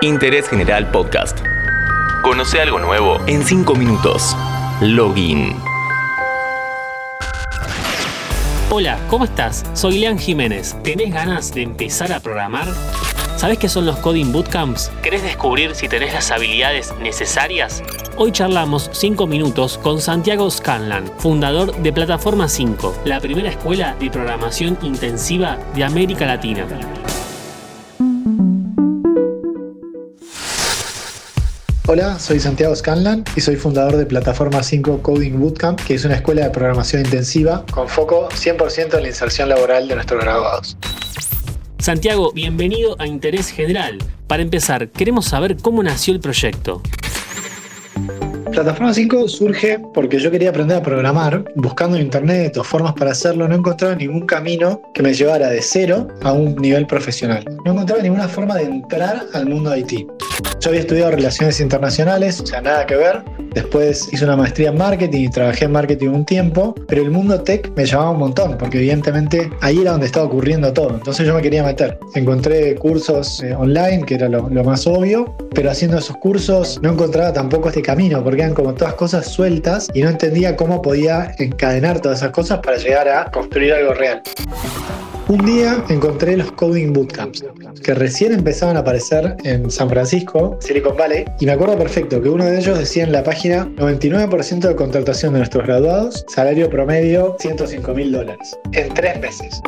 Interés General Podcast. Conoce algo nuevo en 5 minutos. Login. Hola, ¿cómo estás? Soy Lean Jiménez. ¿Tenés ganas de empezar a programar? ¿Sabés qué son los Coding Bootcamps? ¿Querés descubrir si tenés las habilidades necesarias? Hoy charlamos 5 minutos con Santiago Scanlan, fundador de Plataforma 5, la primera escuela de programación intensiva de América Latina. Hola, soy Santiago Scanlan y soy fundador de Plataforma 5 Coding Bootcamp, que es una escuela de programación intensiva con foco 100% en la inserción laboral de nuestros graduados. Santiago, bienvenido a Interés General. Para empezar, queremos saber cómo nació el proyecto. Plataforma 5 surge porque yo quería aprender a programar, buscando en internet o formas para hacerlo, no encontraba ningún camino que me llevara de cero a un nivel profesional. No encontraba ninguna forma de entrar al mundo de IT. Yo había estudiado relaciones internacionales, o sea, nada que ver. Después hice una maestría en marketing y trabajé en marketing un tiempo, pero el mundo tech me llamaba un montón, porque evidentemente ahí era donde estaba ocurriendo todo. Entonces yo me quería meter. Encontré cursos eh, online, que era lo, lo más obvio, pero haciendo esos cursos no encontraba tampoco este camino, porque como todas cosas sueltas y no entendía cómo podía encadenar todas esas cosas para llegar a construir algo real. Un día encontré los Coding Bootcamps, que recién empezaban a aparecer en San Francisco, Silicon Valley, y me acuerdo perfecto que uno de ellos decía en la página 99% de contratación de nuestros graduados, salario promedio 105 mil dólares, en tres meses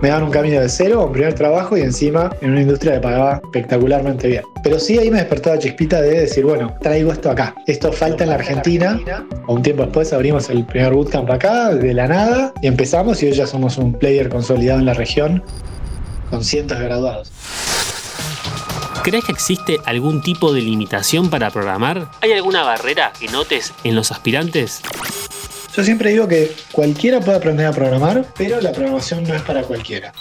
me daban un camino de cero, un primer trabajo y encima en una industria que pagaba espectacularmente bien. Pero sí ahí me despertó la chispita de decir, bueno, traigo esto acá. Esto falta en la Argentina. Un tiempo después abrimos el primer bootcamp acá, de la nada, y empezamos y hoy ya somos un player consolidado en la región con cientos de graduados. ¿Crees que existe algún tipo de limitación para programar? ¿Hay alguna barrera que notes en los aspirantes? Yo siempre digo que cualquiera puede aprender a programar, pero la programación no es para cualquiera.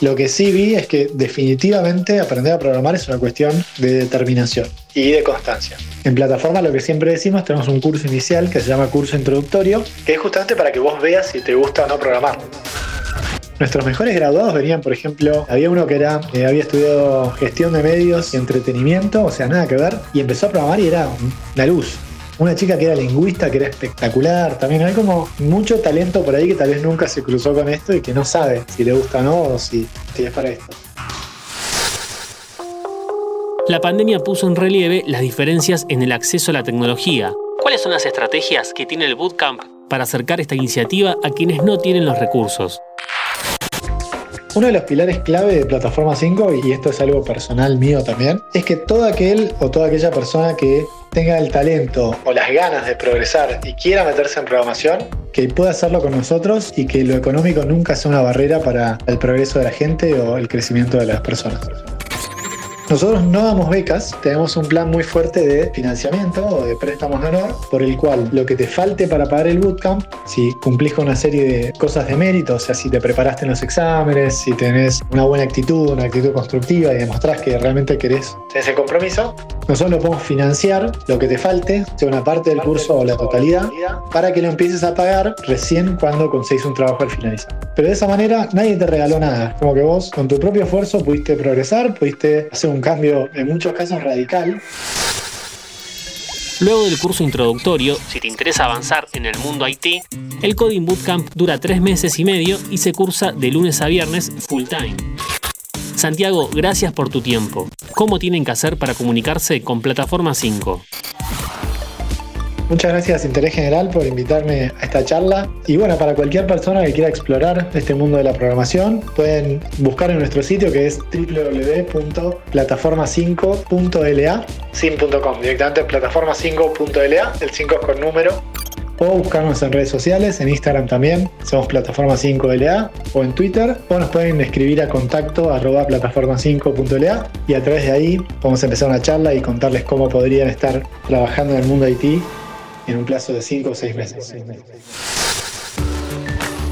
Lo que sí vi es que definitivamente aprender a programar es una cuestión de determinación y de constancia. En plataforma lo que siempre decimos, tenemos un curso inicial que se llama curso introductorio, que es justamente para que vos veas si te gusta o no programar. Nuestros mejores graduados venían, por ejemplo, había uno que era, eh, había estudiado gestión de medios y entretenimiento, o sea, nada que ver, y empezó a programar y era una luz una chica que era lingüista, que era espectacular. También hay como mucho talento por ahí que tal vez nunca se cruzó con esto y que no sabe si le gusta o no o si, es para esto. La pandemia puso en relieve las diferencias en el acceso a la tecnología. ¿Cuáles son las estrategias que tiene el Bootcamp para acercar esta iniciativa a quienes no tienen los recursos? Uno de los pilares clave de Plataforma 5, y esto es algo personal mío también, es que todo aquel o toda aquella persona que tenga el talento o las ganas de progresar y quiera meterse en programación, que pueda hacerlo con nosotros y que lo económico nunca sea una barrera para el progreso de la gente o el crecimiento de las personas. Nosotros no damos becas, tenemos un plan muy fuerte de financiamiento o de préstamos de honor, por el cual lo que te falte para pagar el bootcamp, si cumplís con una serie de cosas de mérito, o sea, si te preparaste en los exámenes, si tenés una buena actitud, una actitud constructiva y demostrás que realmente querés ese compromiso, nosotros lo podemos financiar, lo que te falte, sea una parte del curso o la totalidad, para que lo empieces a pagar recién cuando conseguís un trabajo al finalizar. Pero de esa manera nadie te regaló nada, como que vos con tu propio esfuerzo pudiste progresar, pudiste hacer un cambio en muchos casos radical. Luego del curso introductorio, si te interesa avanzar en el mundo IT, el Coding Bootcamp dura tres meses y medio y se cursa de lunes a viernes full time. Santiago, gracias por tu tiempo. ¿Cómo tienen que hacer para comunicarse con Plataforma 5? Muchas gracias Interés General por invitarme a esta charla. Y bueno, para cualquier persona que quiera explorar este mundo de la programación, pueden buscar en nuestro sitio que es www.plataforma5.la, sin.com, directamente plataforma5.la, el 5 es con número. O buscarnos en redes sociales, en Instagram también, somos Plataforma 5LA, o en Twitter, o nos pueden escribir a contacto arroba plataforma5.la y a través de ahí podemos empezar una charla y contarles cómo podrían estar trabajando en el mundo IT en un plazo de 5 o 6 meses.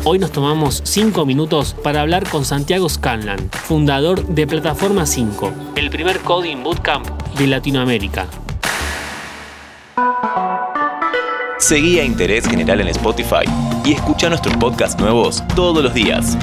Hoy nos tomamos 5 minutos para hablar con Santiago Scanlan, fundador de Plataforma 5, el primer coding bootcamp de Latinoamérica. Seguí a Interés General en Spotify y escucha nuestros podcasts nuevos todos los días.